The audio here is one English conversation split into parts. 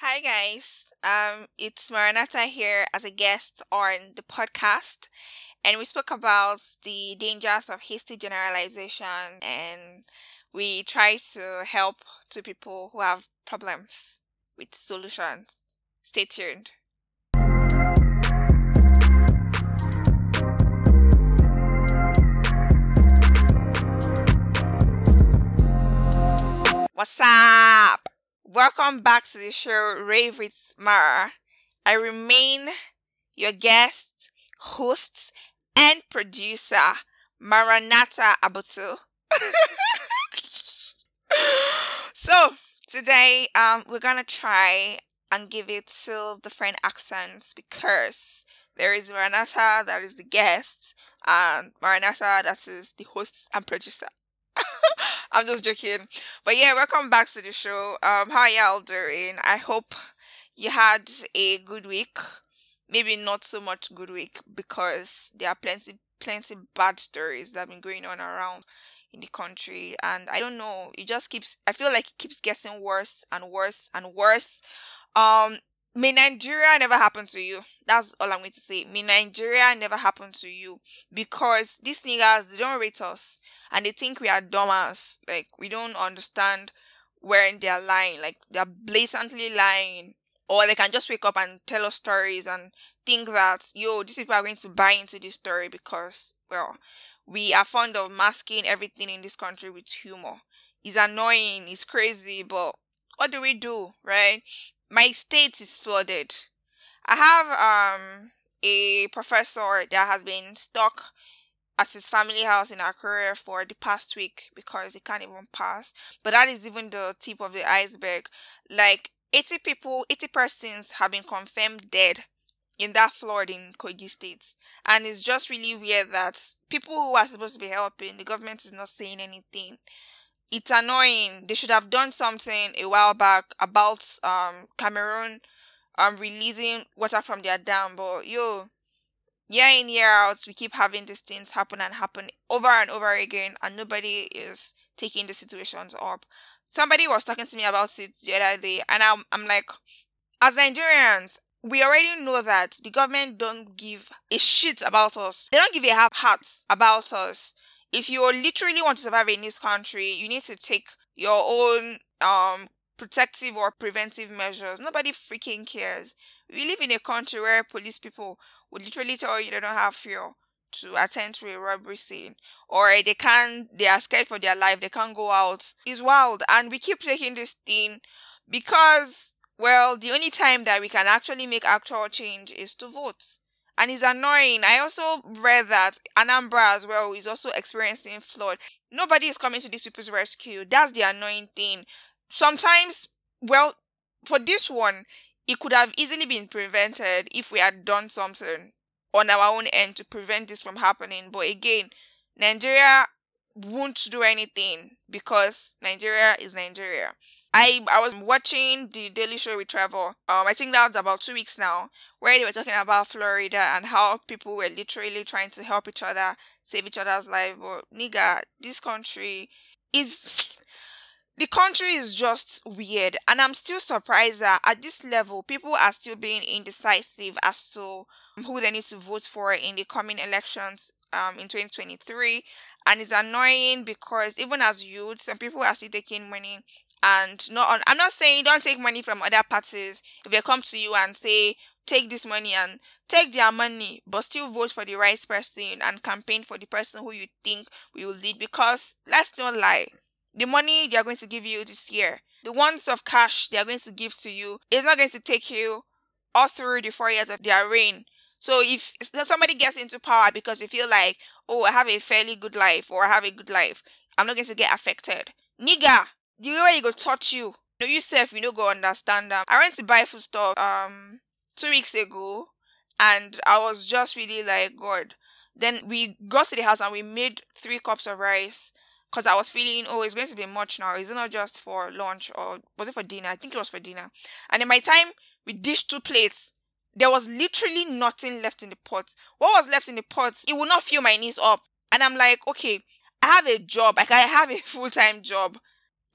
Hi guys, um, it's Maranatha here as a guest on the podcast, and we spoke about the dangers of hasty generalization, and we try to help to people who have problems with solutions. Stay tuned. What's up? Welcome back to the show Rave with Mara. I remain your guest, host, and producer, Maranatha Abutu. so today, um, we're gonna try and give it two different accents because there is Maranatha that is the guest, and Maranatha that is the host and producer. I'm just joking. But yeah, welcome back to the show. Um, how y'all doing? I hope you had a good week. Maybe not so much good week because there are plenty plenty bad stories that have been going on around in the country and I don't know, it just keeps I feel like it keeps getting worse and worse and worse. Um May Nigeria never happen to you. That's all I'm going to say. May Nigeria never happen to you because these niggas they don't rate us and they think we are dumbass. Like we don't understand where they're lying. Like they're blatantly lying. Or they can just wake up and tell us stories and think that yo, these people are going to buy into this story because well, we are fond of masking everything in this country with humor. It's annoying, it's crazy, but what do we do, right? My state is flooded. I have um a professor that has been stuck at his family house in Akure for the past week because he can't even pass. But that is even the tip of the iceberg. Like 80 people, 80 persons have been confirmed dead in that flood in Kogi State. And it's just really weird that people who are supposed to be helping, the government is not saying anything. It's annoying. They should have done something a while back about um Cameroon um releasing water from their dam, but yo, year in year out we keep having these things happen and happen over and over again and nobody is taking the situations up. Somebody was talking to me about it the other day and i'm, I'm like as nigerians we already know that the government don't give a shit about us. They don't give a half heart about us if you literally want to survive in this country you need to take your own um protective or preventive measures. Nobody freaking cares. We live in a country where police people would literally tell you they don't have fuel to attend to a robbery scene or they can't they are scared for their life they can't go out it's wild. And we keep taking this thing because well the only time that we can actually make actual change is to vote and it's annoying i also read that anambra as well is also experiencing flood nobody is coming to these people's rescue that's the annoying thing sometimes well for this one it could have easily been prevented if we had done something on our own end to prevent this from happening. But again, Nigeria won't do anything because Nigeria is Nigeria. I I was watching the Daily Show with Trevor. Um, I think that was about two weeks now, where they were talking about Florida and how people were literally trying to help each other, save each other's life. But nigga, this country is the country is just weird and i'm still surprised that at this level people are still being indecisive as to who they need to vote for in the coming elections um, in 2023 and it's annoying because even as youth some people are still taking money and not on, i'm not saying don't take money from other parties if they come to you and say take this money and take their money but still vote for the right person and campaign for the person who you think will lead because let's not lie the money they are going to give you this year, the ones of cash they are going to give to you, is not going to take you all through the four years of their reign. So if somebody gets into power because you feel like, oh, I have a fairly good life or I have a good life, I'm not going to get affected. Nigga, the way you go touch you. You self, you know, go understand them. I went to buy food stuff um two weeks ago, and I was just really like, God. Then we got to the house and we made three cups of rice because I was feeling, oh, it's going to be much now. Is it not just for lunch or was it for dinner? I think it was for dinner. And in my time, we dished two plates. There was literally nothing left in the pot. What was left in the pot, it would not fill my knees up. And I'm like, okay, I have a job. Like I have a full time job,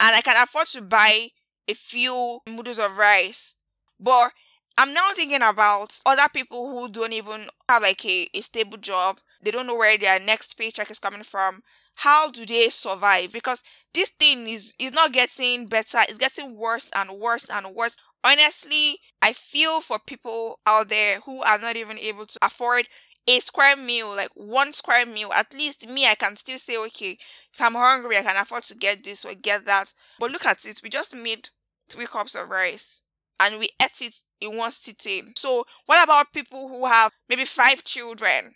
and I can afford to buy a few noodles of rice But I'm now thinking about other people who don't even have like a, a stable job. They don't know where their next paycheck is coming from. How do they survive? Because this thing is is not getting better. It's getting worse and worse and worse. Honestly, I feel for people out there who are not even able to afford a square meal, like one square meal, at least me, I can still say, okay, if I'm hungry, I can afford to get this or get that. But look at it, we just made three cups of rice and we ate it in one sitting. So, what about people who have maybe five children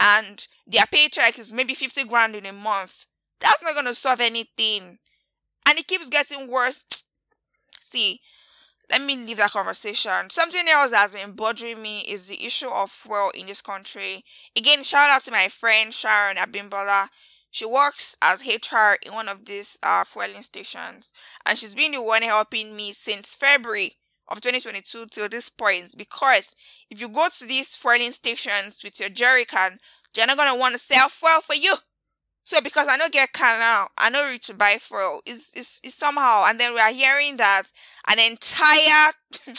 and their paycheck is maybe 50 grand in a month? That's not going to solve anything. And it keeps getting worse. See, let me leave that conversation. Something else that's been bothering me is the issue of fuel in this country. Again, shout out to my friend Sharon Abimbola. She works as HR in one of these uh, fueling stations, and she's been the one helping me since February of 2022 till this point. Because if you go to these fueling stations with your jerry can, they're not gonna want to sell fuel for you. So because I don't get car now, I know to buy fuel. Is is is somehow, and then we are hearing that an entire.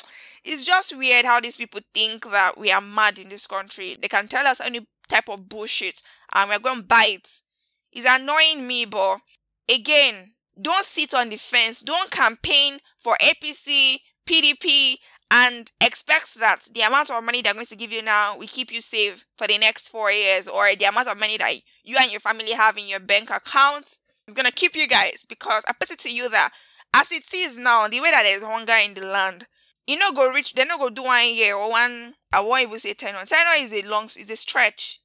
it's just weird how these people think that we are mad in this country. They can tell us any type of bullshit, and we're going to buy it. It's annoying me, but again, don't sit on the fence. Don't campaign for APC, PDP, and expect that the amount of money they're going to give you now will keep you safe for the next four years, or the amount of money that you and your family have in your bank accounts is gonna keep you guys because I put it to you that as it is now, the way that there's hunger in the land, you know go reach they're not gonna do one year or one I won't even say ten Ten is a long is a stretch.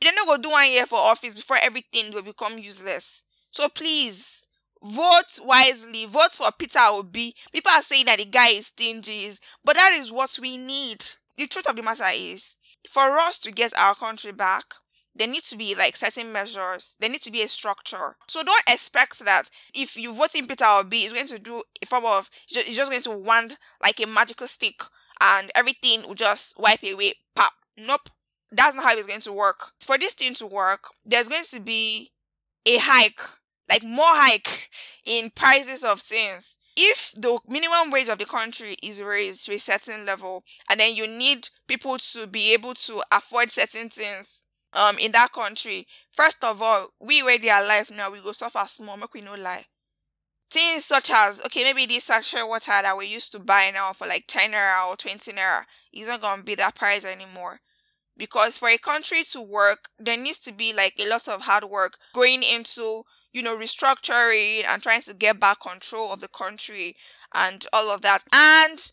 They're not gonna do one year for office before everything will become useless. So please vote wisely, vote for Peter Obi. People are saying that the guy is stingy, but that is what we need. The truth of the matter is, for us to get our country back, there need to be like certain measures. There need to be a structure. So don't expect that if you vote in Peter or Obi, it's going to do a form of it's just going to want like a magical stick and everything will just wipe away. Pop. Nope. That's not how it's going to work. For this thing to work, there's going to be a hike, like more hike in prices of things. If the minimum wage of the country is raised to a certain level, and then you need people to be able to afford certain things, um in that country first of all we where they are alive now we go suffer small make we no lie. Things such as okay maybe this sachet water that we used to buy now for like 10 naira or 20 naira isn't gonna be that price anymore. Because for a country to work there needs to be like a lot of hard work going into you know restructuring and trying to get back control of the country and all of that. And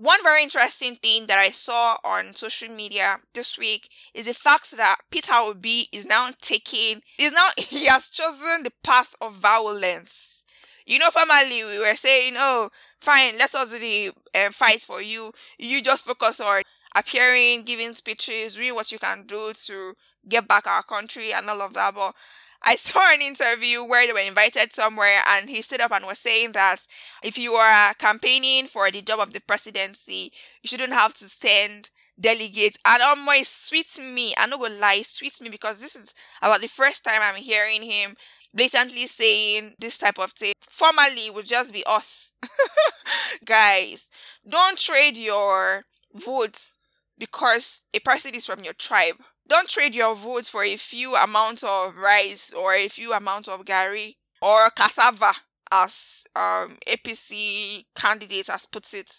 one very interesting thing that I saw on social media this week is the fact that Peter Obi is now taking, is now, he has chosen the path of violence. You know, formerly we were saying, oh, fine, let us do the uh, fight for you. You just focus on appearing, giving speeches, doing what you can do to get back our country and all of that. But I saw an interview where they were invited somewhere and he stood up and was saying that if you are campaigning for the job of the presidency, you shouldn't have to send delegates. And um, it sweets me. I know will lie, sweets me because this is about the first time I'm hearing him blatantly saying this type of thing. Formally it would just be us. Guys, don't trade your votes because a person is from your tribe don't trade your votes for a few amount of rice or a few amount of gari or cassava as um, APC candidates has put it.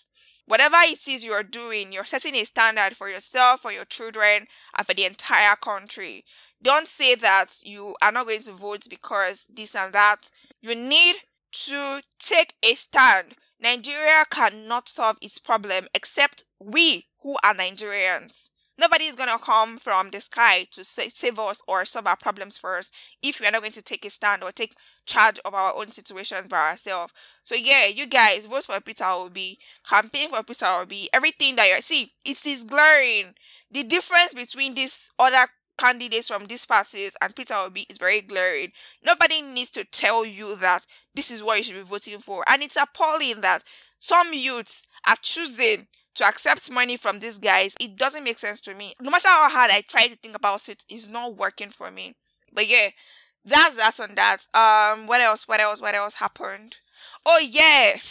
Whatever it is you're doing, you're setting a standard for yourself, for your children, and for the entire country. Don't say that you are not going to vote because this and that. You need to take a stand. Nigeria cannot solve its problem except we who are Nigerians. Nobody is going to come from the sky to save us or solve our problems for us if we are not going to take a stand or take charge of our own situations by ourselves. So yeah, you guys vote for Peter Obi, campaign for Peter Obi. Everything that you see, it is glaring. The difference between these other candidates from these parties and Peter Obi is very glaring. Nobody needs to tell you that this is what you should be voting for, and it's appalling that some youths are choosing to accept money from these guys, it doesn't make sense to me. No matter how hard I try to think about it, it's not working for me. But yeah, that's that's on that. Um, what else? What else? What else happened? Oh yeah.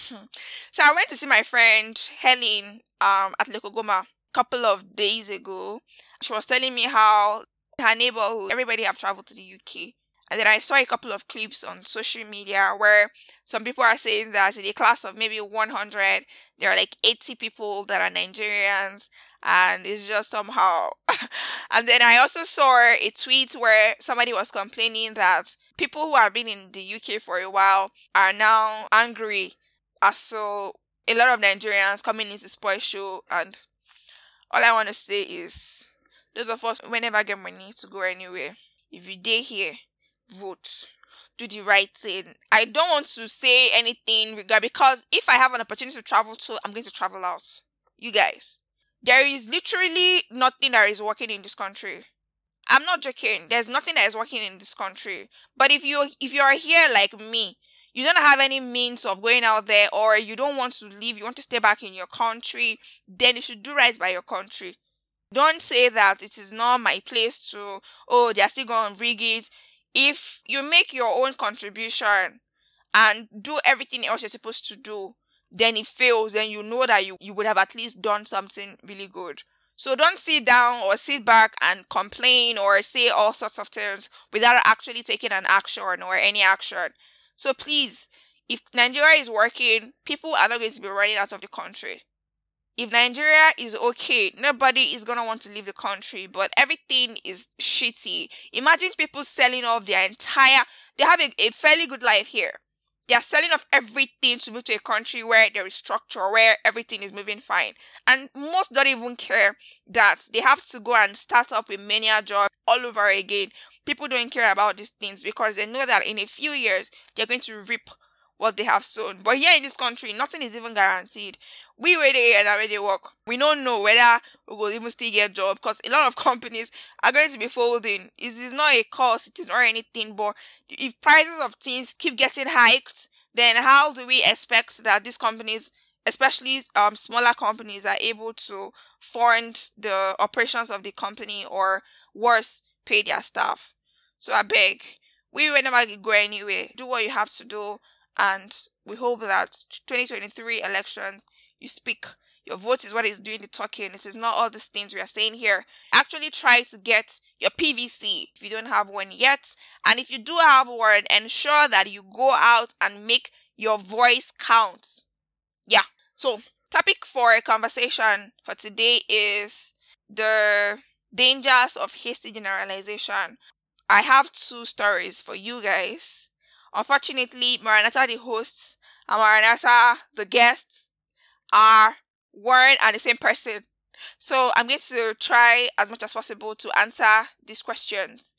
So I went to see my friend Helen um at Lekogoma a couple of days ago. She was telling me how her neighborhood, everybody have traveled to the UK. And then I saw a couple of clips on social media where some people are saying that in a class of maybe 100, there are like 80 people that are Nigerians. And it's just somehow. and then I also saw a tweet where somebody was complaining that people who have been in the UK for a while are now angry. As so a lot of Nigerians coming into spoil show. And all I want to say is those of us we never get money to go anywhere. If you day here, vote do the right thing. I don't want to say anything regard because if I have an opportunity to travel to, I'm going to travel out. You guys, there is literally nothing that is working in this country. I'm not joking. There's nothing that is working in this country. But if you if you are here like me, you don't have any means of going out there or you don't want to leave, you want to stay back in your country, then you should do right by your country. Don't say that it is not my place to, oh, they're still going to rig it if you make your own contribution and do everything else you're supposed to do, then it fails, then you know that you, you would have at least done something really good. So don't sit down or sit back and complain or say all sorts of things without actually taking an action or any action. So please, if Nigeria is working, people are not going to be running out of the country if Nigeria is okay, nobody is gonna want to leave the country, but everything is shitty. Imagine people selling off their entire they have a, a fairly good life here. They are selling off everything to move to a country where there is structure, where everything is moving fine. And most don't even care that they have to go and start up a mania job all over again. People don't care about these things because they know that in a few years they're going to reap what they have sown. But here in this country, nothing is even guaranteed. We ready and already work. We don't know whether we will even still get a job because a lot of companies are going to be folding. It is not a cost, it is not anything. But if prices of things keep getting hiked, then how do we expect that these companies, especially um, smaller companies, are able to fund the operations of the company or worse, pay their staff? So I beg, we will never go anywhere. Do what you have to do and we hope that 2023 elections you speak your vote is what is doing the talking. It is not all these things we are saying here. Actually try to get your pvc if you don't have one yet. And if you do have one ensure that you go out and make your voice count. Yeah. So topic for a conversation for today is the dangers of hasty generalization. I have two stories for you guys Unfortunately, Maranatha, the hosts, and Maranatha, the guests, are one and the same person. So I'm going to try as much as possible to answer these questions.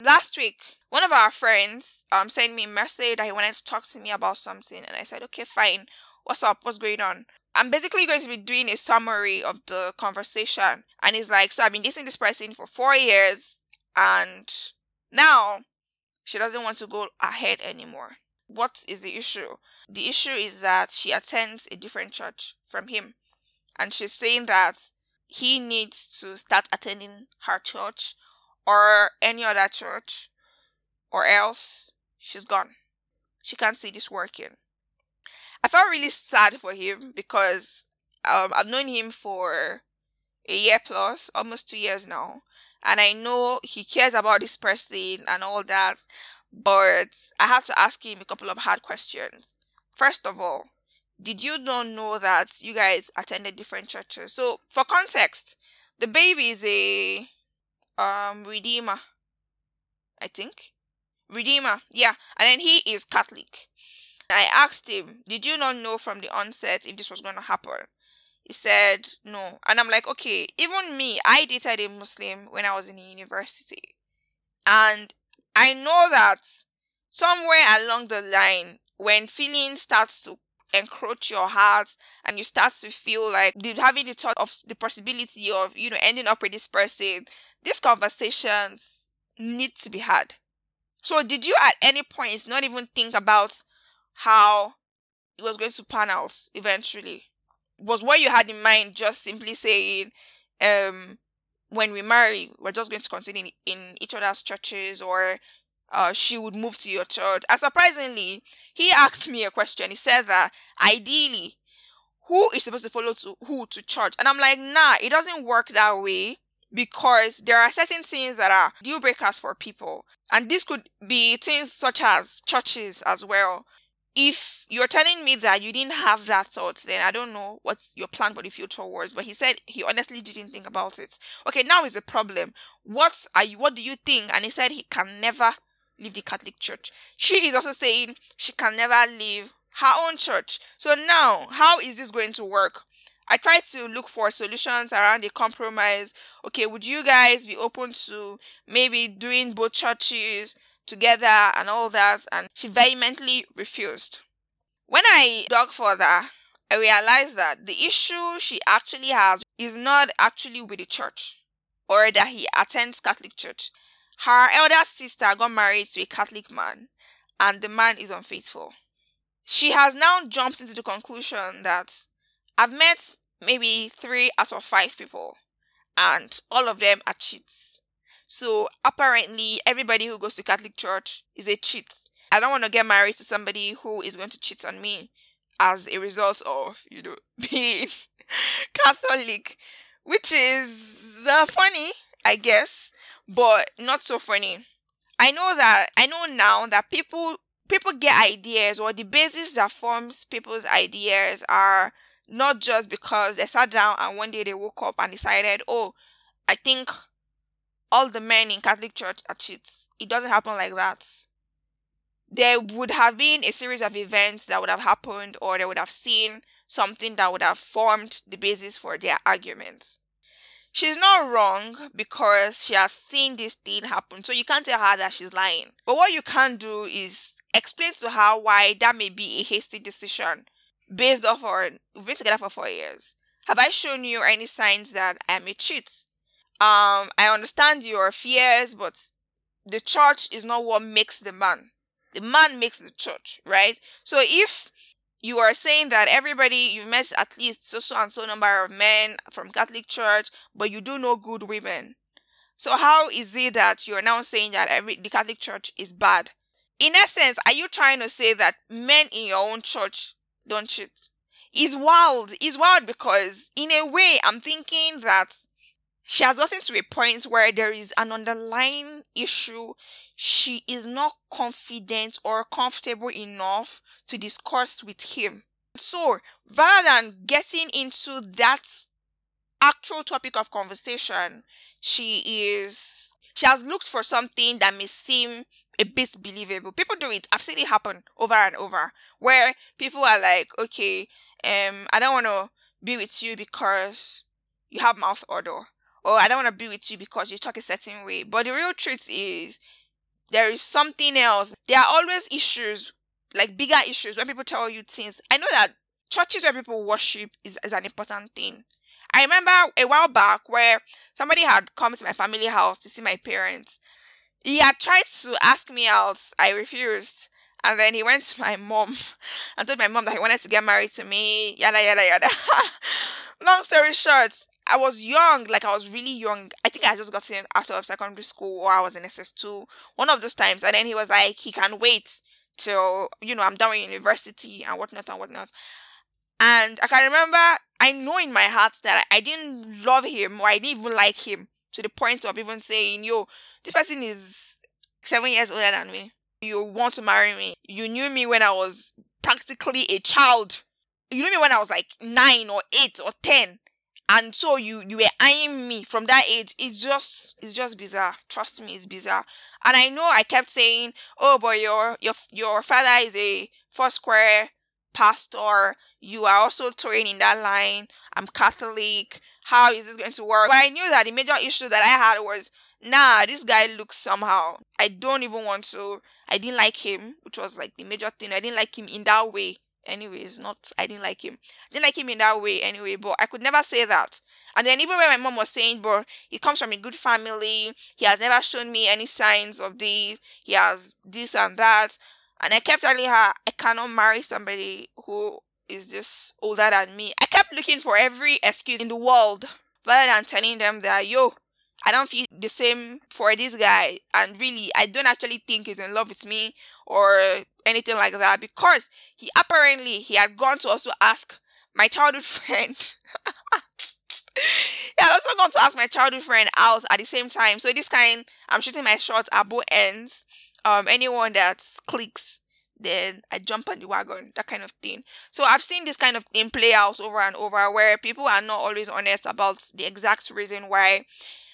Last week, one of our friends um sent me a message that he wanted to talk to me about something, and I said, "Okay, fine. What's up? What's going on?" I'm basically going to be doing a summary of the conversation, and he's like, "So I've been dating this person for four years, and now she doesn't want to go ahead anymore. What is the issue? The issue is that she attends a different church from him. And she's saying that he needs to start attending her church or any other church, or else she's gone. She can't see this working. I felt really sad for him because um, I've known him for a year plus, almost two years now and I know he cares about this person and all that, but I have to ask him a couple of hard questions. First of all, did you not know that you guys attended different churches? So, for context, the baby is a um redeemer, I think. Redeemer, yeah, and then he is Catholic. I asked him, Did you not know from the onset if this was going to happen? He said no. And I'm like, okay, even me, I dated a Muslim when I was in university. And I know that somewhere along the line, when feeling starts to encroach your heart and you start to feel like having the thought of the possibility of, you know, ending up with this person, these conversations need to be had. So did you at any point not even think about how it was going to pan out eventually? Was what you had in mind just simply saying um when we marry we're just going to continue in, in each other's churches or uh, she would move to your church. And surprisingly, he asked me a question. He said that ideally, who is supposed to follow to who to church? And I'm like, nah, it doesn't work that way because there are certain things that are deal breakers for people. And this could be things such as churches as well. If you're telling me that you didn't have that thought, then I don't know what's your plan for the future was. But he said he honestly didn't think about it. Okay, now is the problem. What are you what do you think? And he said he can never leave the Catholic Church. She is also saying she can never leave her own church. So now, how is this going to work? I tried to look for solutions around a compromise. Okay, would you guys be open to maybe doing both churches together and all that? And she vehemently refused. When I dug further, I realized that the issue she actually has is not actually with the church or that he attends Catholic church. Her elder sister got married to a Catholic man and the man is unfaithful. She has now jumped into the conclusion that I've met maybe three out of five people, and all of them are cheats. So apparently, everybody who goes to Catholic church is a cheat. I don't want to get married to somebody who is going to cheat on me as a result of, you know, being Catholic, which is uh, funny, I guess, but not so funny. I know that I know now that people people get ideas or the basis that forms people's ideas are not just because they sat down and one day they woke up and decided, oh, I think all the men in Catholic Church are cheats. It doesn't happen like that. There would have been a series of events that would have happened, or they would have seen something that would have formed the basis for their arguments. She's not wrong because she has seen this thing happen, so you can't tell her that she's lying. But what you can do is explain to her why that may be a hasty decision based off our we've been together for four years. Have I shown you any signs that I'm a cheat? Um, I understand your fears, but the church is not what makes the man. The man makes the church, right? So if you are saying that everybody you've met at least so so and so number of men from Catholic Church, but you do know good women. So how is it that you are now saying that every the Catholic Church is bad? In essence, are you trying to say that men in your own church don't cheat. It's wild. It's wild because, in a way, I'm thinking that she has gotten to a point where there is an underlying issue she is not confident or comfortable enough to discuss with him. So, rather than getting into that actual topic of conversation, she is she has looked for something that may seem a bit believable. People do it. I've seen it happen over and over where people are like, okay, um, I don't want to be with you because you have mouth odor, or I don't want to be with you because you talk a certain way. But the real truth is, there is something else. There are always issues, like bigger issues, when people tell you things. I know that churches where people worship is, is an important thing. I remember a while back where somebody had come to my family house to see my parents, he had tried to ask me out. I refused. And then he went to my mom and told my mom that he wanted to get married to me. Yada, yada, yada. Long story short, I was young, like I was really young. I think I just got in out of secondary school or I was in SS2, one of those times. And then he was like, he can wait till, you know, I'm done with university and whatnot and whatnot. And I can remember, I know in my heart that I didn't love him or I didn't even like him to the point of even saying, yo, this person is seven years older than me. You want to marry me. You knew me when I was practically a child. You knew me when I was like nine or eight or ten. And so you you were eyeing me from that age. It's just it's just bizarre. Trust me, it's bizarre. And I know I kept saying, "Oh, but your your your father is a four square pastor. You are also touring in that line. I'm Catholic. How is this going to work?" But I knew that the major issue that I had was nah, this guy looks somehow. I don't even want to. I didn't like him, which was like the major thing. I didn't like him in that way. Anyways, not I didn't like him. I didn't like him in that way anyway, but I could never say that. And then even when my mom was saying, bro, he comes from a good family, he has never shown me any signs of this, he has this and that. And I kept telling her, I cannot marry somebody who is just older than me. I kept looking for every excuse in the world rather than telling them that, yo, I don't feel the same for this guy. And really, I don't actually think he's in love with me or anything like that because he apparently he had gone to also ask my childhood friend. he had also gone to ask my childhood friend out at the same time. So this kind, I'm shooting my shots at both ends. Um, anyone that clicks, then I jump on the wagon, that kind of thing. So I've seen this kind of thing play out over and over where people are not always honest about the exact reason why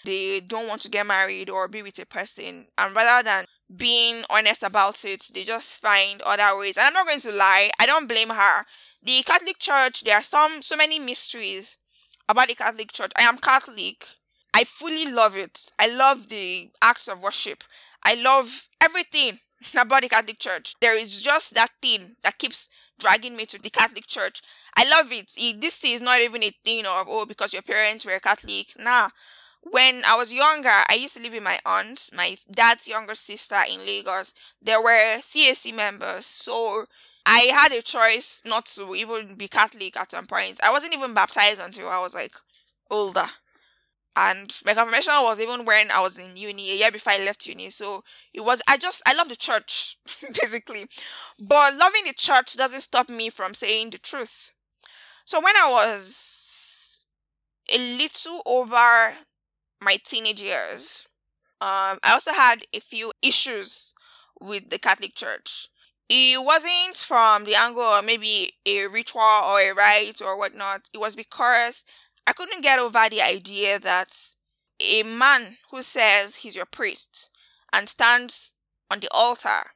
they don't want to get married or be with a person. And rather than being honest about it, they just find other ways. And I'm not going to lie, I don't blame her. The Catholic Church, there are some so many mysteries about the Catholic Church. I am Catholic. I fully love it. I love the acts of worship. I love everything about the Catholic Church. There is just that thing that keeps dragging me to the Catholic Church. I love it. This is not even a thing of oh because your parents were Catholic. Nah. When I was younger, I used to live with my aunt, my dad's younger sister in Lagos. There were CAC members, so I had a choice not to even be Catholic at some point. I wasn't even baptized until I was like older. And my confirmation was even when I was in uni, a year before I left uni. So it was, I just, I love the church, basically. But loving the church doesn't stop me from saying the truth. So when I was a little over my teenage years, um, I also had a few issues with the Catholic Church it wasn't from the angle maybe a ritual or a rite or whatnot. It was because I couldn't get over the idea that a man who says he's your priest and stands on the altar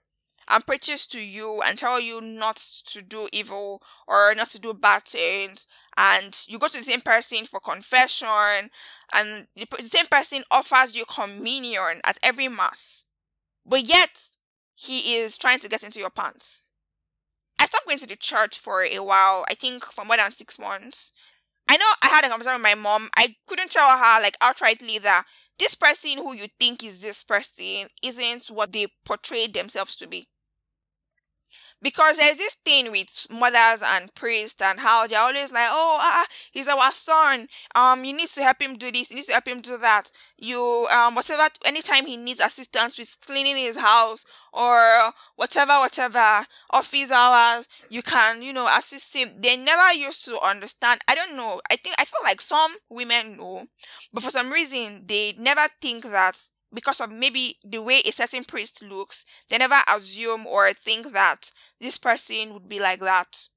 and preaches to you and tell you not to do evil or not to do bad things and you go to the same person for confession and the same person offers you communion at every mass but yet he is trying to get into your pants. I stopped going to the church for a while, I think for more than six months. I know I had a conversation with my mom. I couldn't tell her, like, outrightly that this person who you think is this person isn't what they portrayed themselves to be because there's this thing with mothers and priests and how they're always like, oh, ah, he's our son. Um, you need to help him do this. You need to help him do that. You, um, whatever, anytime he needs assistance with cleaning his house or whatever, whatever, office hours, you can, you know, assist him. They never used to understand. I don't know. I think, I feel like some women know, but for some reason, they never think that because of maybe the way a certain priest looks, they never assume or think that this person would be like that.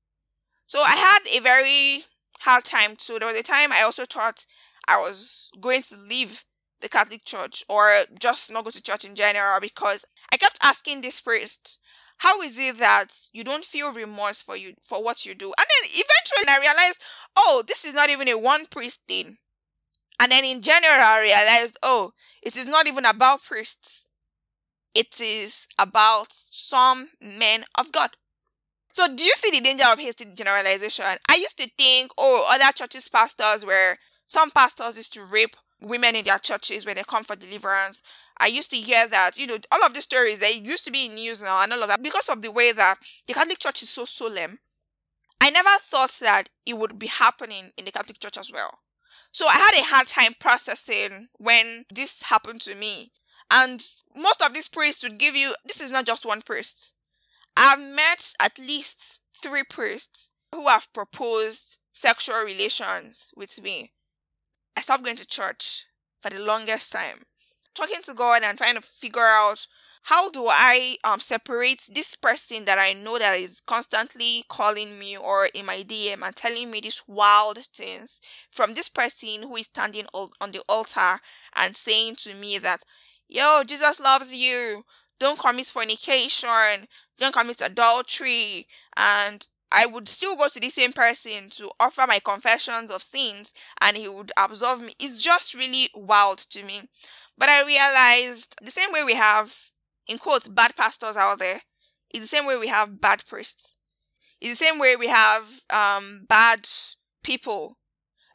So I had a very hard time too. There was a time I also thought I was going to leave the Catholic Church or just not go to church in general because I kept asking this priest, how is it that you don't feel remorse for you for what you do? And then eventually I realized, oh, this is not even a one priest thing. And then in general I realized, oh, it is not even about priests. It is about some men of God. So, do you see the danger of hasty generalization? I used to think, oh, other churches' pastors were, some pastors used to rape women in their churches when they come for deliverance. I used to hear that, you know, all of these stories, they used to be in news now and all of that because of the way that the Catholic Church is so solemn. I never thought that it would be happening in the Catholic Church as well. So I had a hard time processing when this happened to me. And most of these priests would give you this is not just one priest. I've met at least three priests who have proposed sexual relations with me. I stopped going to church for the longest time, talking to God and trying to figure out how do I um separate this person that I know that is constantly calling me or in my DM and telling me these wild things from this person who is standing on the altar and saying to me that yo, Jesus loves you. Don't commit fornication. Don't commit adultery. And I would still go to the same person to offer my confessions of sins and he would absolve me. It's just really wild to me. But I realized the same way we have, in quotes, bad pastors out there, it's the same way we have bad priests. It's the same way we have um, bad people.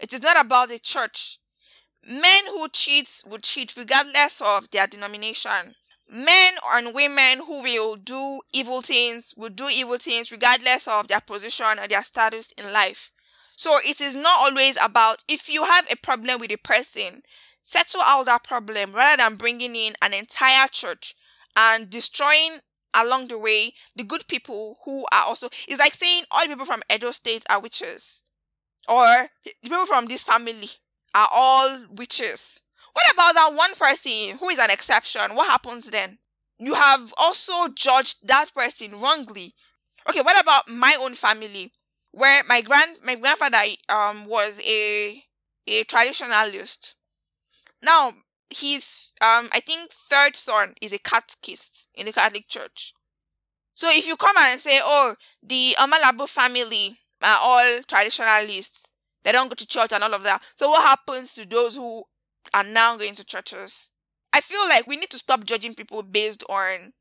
It is not about the church. Men who cheat will cheat regardless of their denomination. Men and women who will do evil things will do evil things regardless of their position or their status in life. So it is not always about if you have a problem with a person, settle out that problem rather than bringing in an entire church and destroying along the way the good people who are also it's like saying all the people from Edo State are witches or the people from this family are all witches. What about that one person who is an exception? What happens then? You have also judged that person wrongly. Okay, what about my own family? Where my grand my grandfather um was a a traditionalist. Now his um I think third son is a catechist in the Catholic Church. So if you come and say, oh, the Omalabu family are all traditionalists, they don't go to church and all of that. So what happens to those who are now going to churches? I feel like we need to stop judging people based on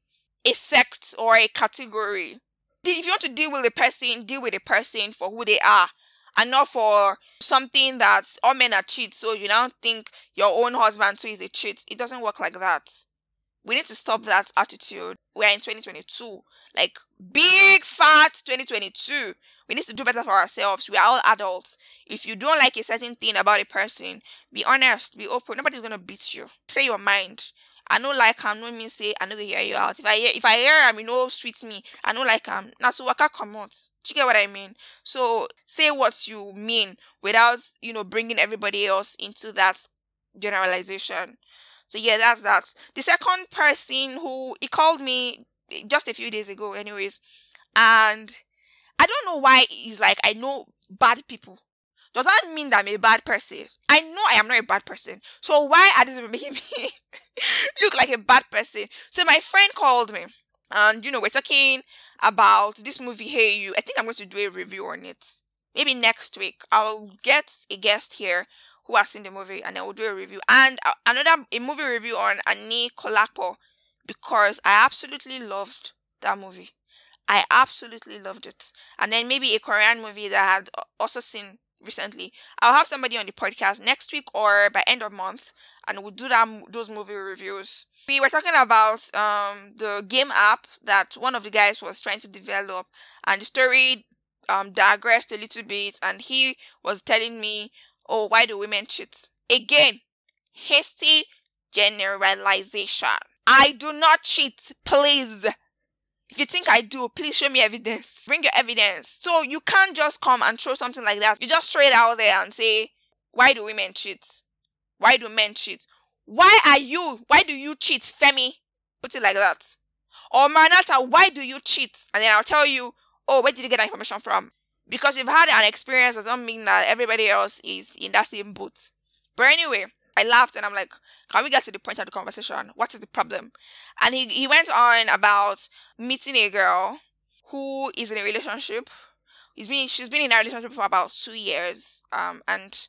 a sect or a category. If you want to deal with a person, deal with a person for who they are and not for something that all men are cheats. So you don't think your own husband too is a cheat. It doesn't work like that. We need to stop that attitude. We're in 2022. Like big fat 2022. We need to do better for ourselves. We are all adults. If you don't like a certain thing about a person, be honest, be open. Nobody's gonna beat you. Say your mind. I know like I'm no mean say I know hear you out. If I hear if I hear I'm you know sweet me, I know like I'm not so work come out. Do you get what I mean? So say what you mean without, you know, bringing everybody else into that generalization. So yeah, that's that. The second person who he called me just a few days ago, anyways, and I don't know why he's like I know bad people. Does that mean that I'm a bad person? I know I am not a bad person. So why are they making me look like a bad person? So my friend called me and you know we're talking about this movie Hey You. I think I'm going to do a review on it. Maybe next week I'll get a guest here who has seen the movie and then we'll do a review and another a movie review on Anikulapo because I absolutely loved that movie. I absolutely loved it. And then maybe a Korean movie that I had also seen recently. I'll have somebody on the podcast next week or by end of month and we'll do that those movie reviews. We were talking about um the game app that one of the guys was trying to develop and the story um digressed a little bit and he was telling me, "Oh, why do women cheat?" Again, hasty generalization. I do not cheat, please. If you think I do, please show me evidence. Bring your evidence. So you can't just come and throw something like that. You just throw it out there and say, why do women cheat? Why do men cheat? Why are you? Why do you cheat, Femi? Put it like that. Or Maranatha, why do you cheat? And then I'll tell you, oh, where did you get that information from? Because you've had an experience doesn't mean that everybody else is in that same boat. But anyway, I laughed and I'm like, can we get to the point of the conversation? What is the problem? And he, he went on about meeting a girl who is in a relationship. He's been she's been in a relationship for about two years. Um and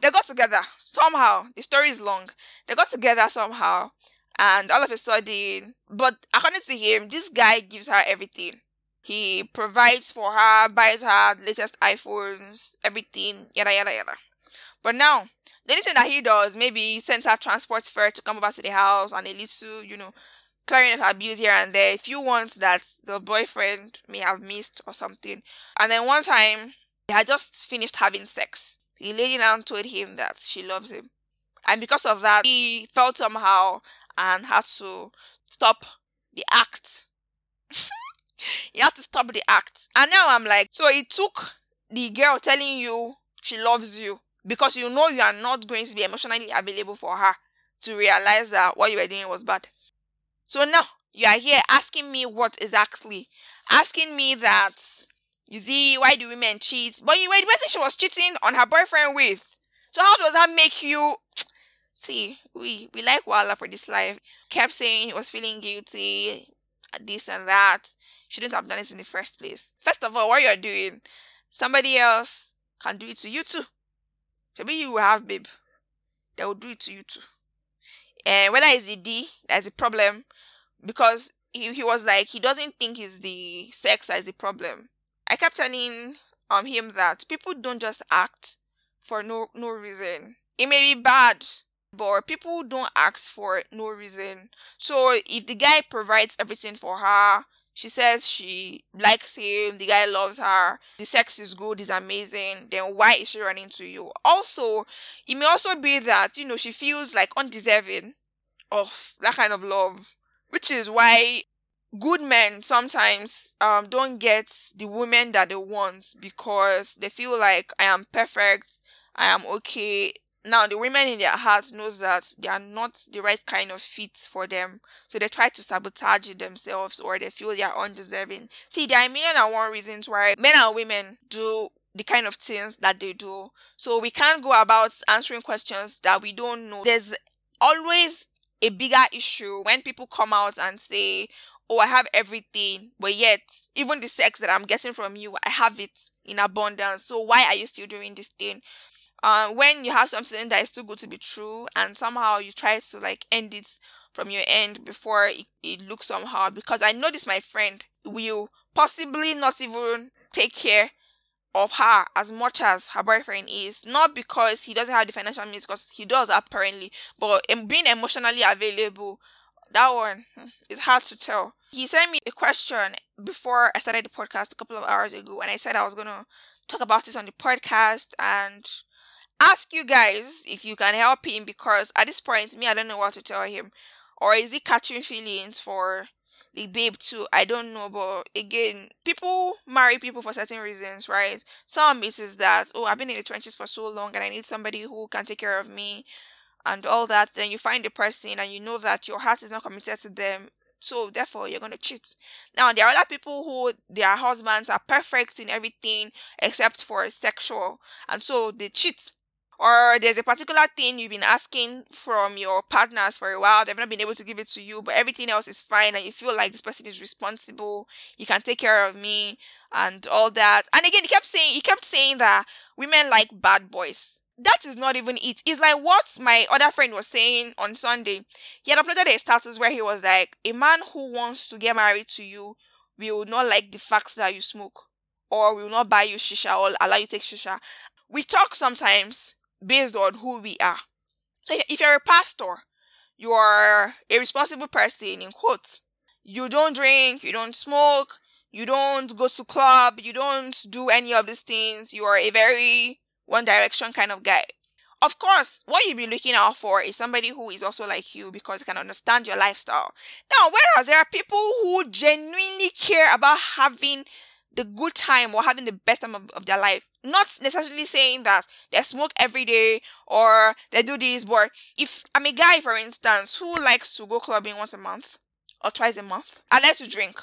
they got together somehow. The story is long. They got together somehow and all of a sudden but according to him, this guy gives her everything. He provides for her, buys her latest iPhones, everything, yada yada yada. But now the only thing that he does, maybe he sends her transport fare to come over to the house and a little, you know, clearing of abuse here and there. A few ones that the boyfriend may have missed or something. And then one time, they had just finished having sex. The lady now told him that she loves him. And because of that, he felt somehow and had to stop the act. he had to stop the act. And now I'm like, so it took the girl telling you she loves you because you know you are not going to be emotionally available for her to realize that what you were doing was bad. So now you are here asking me what exactly, asking me that you see why do women cheat? But you were the person she was cheating on her boyfriend with. So how does that make you? See, we we like Walla for this life. Kept saying he was feeling guilty, this and that. Shouldn't have done it in the first place. First of all, what you're doing, somebody else can do it to you too. Maybe you will have babe. They will do it to you too. And whether it's the D, that's a problem. Because he, he was like, he doesn't think it's the sex as a problem. I kept telling um him that people don't just act for no no reason. It may be bad, but people don't act for no reason. So if the guy provides everything for her, she says she likes him, the guy loves her, the sex is good, is amazing, then why is she running to you? Also, it may also be that, you know, she feels like undeserving of that kind of love, which is why good men sometimes um don't get the women that they want because they feel like I am perfect, I am okay, now the women in their hearts knows that they are not the right kind of fit for them so they try to sabotage themselves or they feel they are undeserving see there are million and one reasons why men and women do the kind of things that they do so we can't go about answering questions that we don't know there's always a bigger issue when people come out and say oh, I have everything, but yet, even the sex that I'm getting from you, I have it in abundance. So why are you still doing this thing? Uh, when you have something that is too good to be true and somehow you try to like end it from your end before it, it looks somehow because i know this my friend will possibly not even take care of her as much as her boyfriend is. Not because he doesn't have the financial means because he does apparently but being emotionally available that one hmm, is hard to tell. He sent me a question before i started the podcast a couple of hours ago and i said i was gonna talk about this on the podcast and ask you guys if you can help him because at this point, me, I don't know what to tell him. Or is he catching feelings for the babe too? I don't know. But again, people marry people for certain reasons, right? Some is that, oh, I've been in the trenches for so long and I need somebody who can take care of me and all that. Then you find the person and you know that your heart is not committed to them so therefore you're going to cheat now there are other people who their husbands are perfect in everything except for sexual and so they cheat or there's a particular thing you've been asking from your partners for a while, they've not been able to give it to you, but everything else is fine, and you feel like this person is responsible, you can take care of me, and all that. And again, he kept saying, he kept saying that women like bad boys. That is not even it. It's like what my other friend was saying on Sunday. He had uploaded a status where he was like, a man who wants to get married to you will not like the fact that you smoke, or will not buy you shisha or allow you take shisha. We talk sometimes based on who we are. So if you're a pastor, you are a responsible person in quotes. You don't drink, you don't smoke, you don't go to club, you don't do any of these things. You are a very one direction kind of guy. Of course, what you'll be looking out for is somebody who is also like you because can understand your lifestyle. Now, whereas there are people who genuinely care about having the good time or having the best time of, of their life. Not necessarily saying that they smoke every day or they do this, but if I'm a guy, for instance, who likes to go clubbing once a month or twice a month, I like to drink.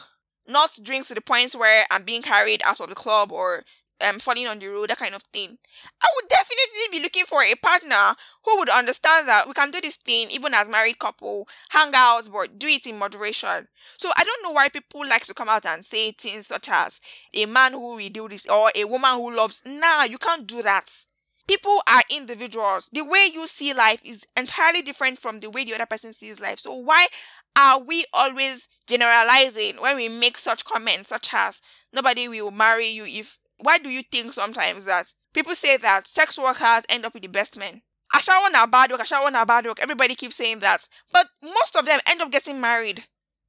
Not drink to the point where I'm being carried out of the club or um, falling on the road, that kind of thing. I would definitely be looking for a partner who would understand that we can do this thing even as married couple, hang out, but do it in moderation. So I don't know why people like to come out and say things such as a man who will do this or a woman who loves. Nah, you can't do that. People are individuals. The way you see life is entirely different from the way the other person sees life. So why are we always generalizing when we make such comments such as nobody will marry you if why do you think sometimes that people say that sex workers end up with the best men? Ashawo na bad work, Ashawo na bad work. Everybody keeps saying that. But most of them end up getting married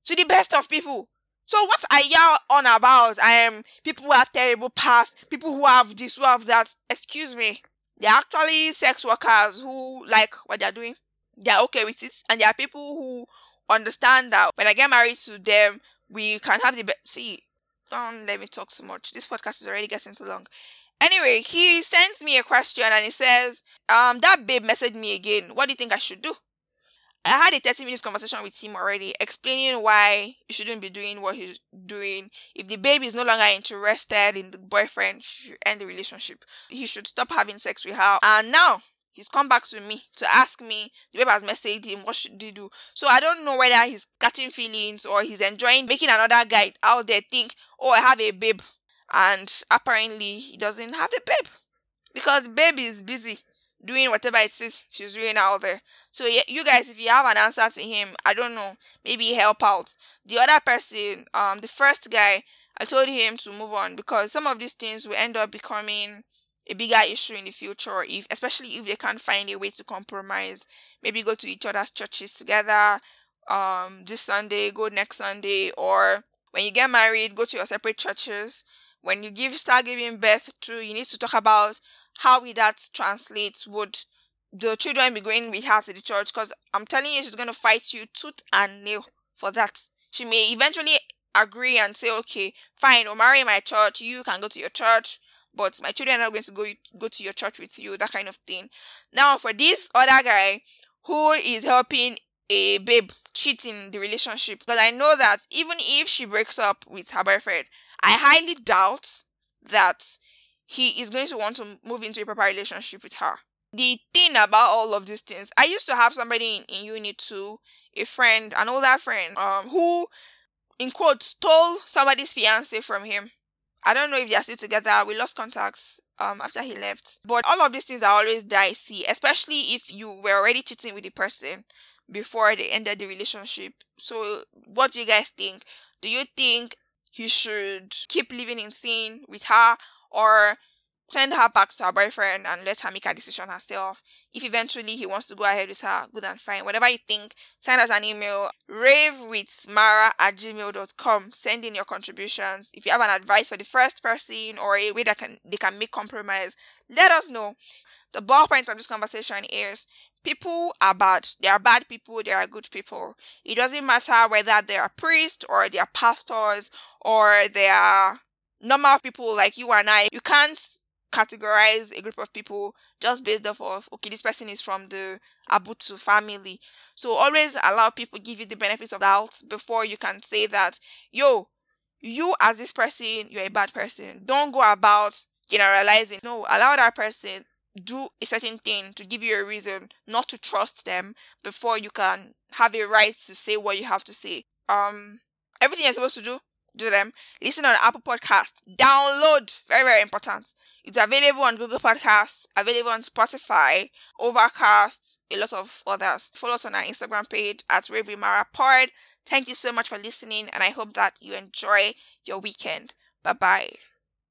to the best of people. So what are y'all on about? I am people who have terrible past, people who have this, who have that. Excuse me. They're actually sex workers who like what they're doing. They're okay with it. And there are people who understand that when I get married to them, we can have the best. See, don't let me talk so much. This podcast is already getting too long. Anyway, he sends me a question and he says, um, that babe messaged me again. What do you think I should do? I had a 30 minutes conversation with him already, explaining why you shouldn't be doing what he's doing. If the baby is no longer interested in the boyfriend, end the relationship. He should stop having sex with her. And now he's come back to me to ask me the babe has messaged him what should he do so i don't know whether he's catching feelings or he's enjoying making another guy out there think oh, I have a babe. And apparently he doesn't have a babe because baby is busy doing whatever it is she's doing out there. So you guys, if you have an answer to him, I don't know, maybe help out. The other person, um, the first guy, I told him to move on because some of these things will end up becoming a bigger issue in the future if especially if they can't find a way to compromise maybe go to each other's churches together um this sunday go next sunday or when you get married, go to your separate churches. When you give start giving birth to, you need to talk about how that translates. Would the children be going with her to the church? Because I'm telling you, she's gonna fight you tooth and nail for that. She may eventually agree and say, okay, fine, we'll marry my church. You can go to your church but my children are going to go go to your church with you, that kind of thing. Now, for this other guy who is helping a babe cheating the relationship, because I know that even if she breaks up with her boyfriend, I highly doubt that he is going to want to move into a proper relationship with her. The thing about all of these things, I used to have somebody in, in uni too, a friend, an older friend, um, who in quote stole somebody's fiance from him I don't know if they are still together. We lost contacts um after he left. But all of these things are always dicey, especially if you were already cheating with the person before they ended the relationship. So what do you guys think? Do you think he should keep living in sin with her or send her back to her boyfriend and let her make a decision herself. If eventually he wants to go ahead with her, good and fine. Whatever you think, send us an email, ravewithmara at gmail.com. Send in your contributions. If you have an advice for the first person or a way that can they can make compromise, let us know. The ballpoint of this conversation is people are bad. They are bad people, they are good people. It doesn't matter whether they are priests or they are pastors or they are normal people like you and I. You can't categorize a group of people just based off of okay this person is from the abutu family. So always allow people give you the benefits of doubt before you can say that yo you as this person you're a bad person. Don't go about generalizing. No allow that person do a certain thing to give you a reason not to trust them before you can have a right to say what you have to say. Um everything you're supposed to do do them. Listen on apple podcast. Download. Very very important it's available on Google Podcasts, available on Spotify, Overcast, a lot of others. Follow us on our Instagram page at Mara Pod. Thank you so much for listening, and I hope that you enjoy your weekend. Bye bye.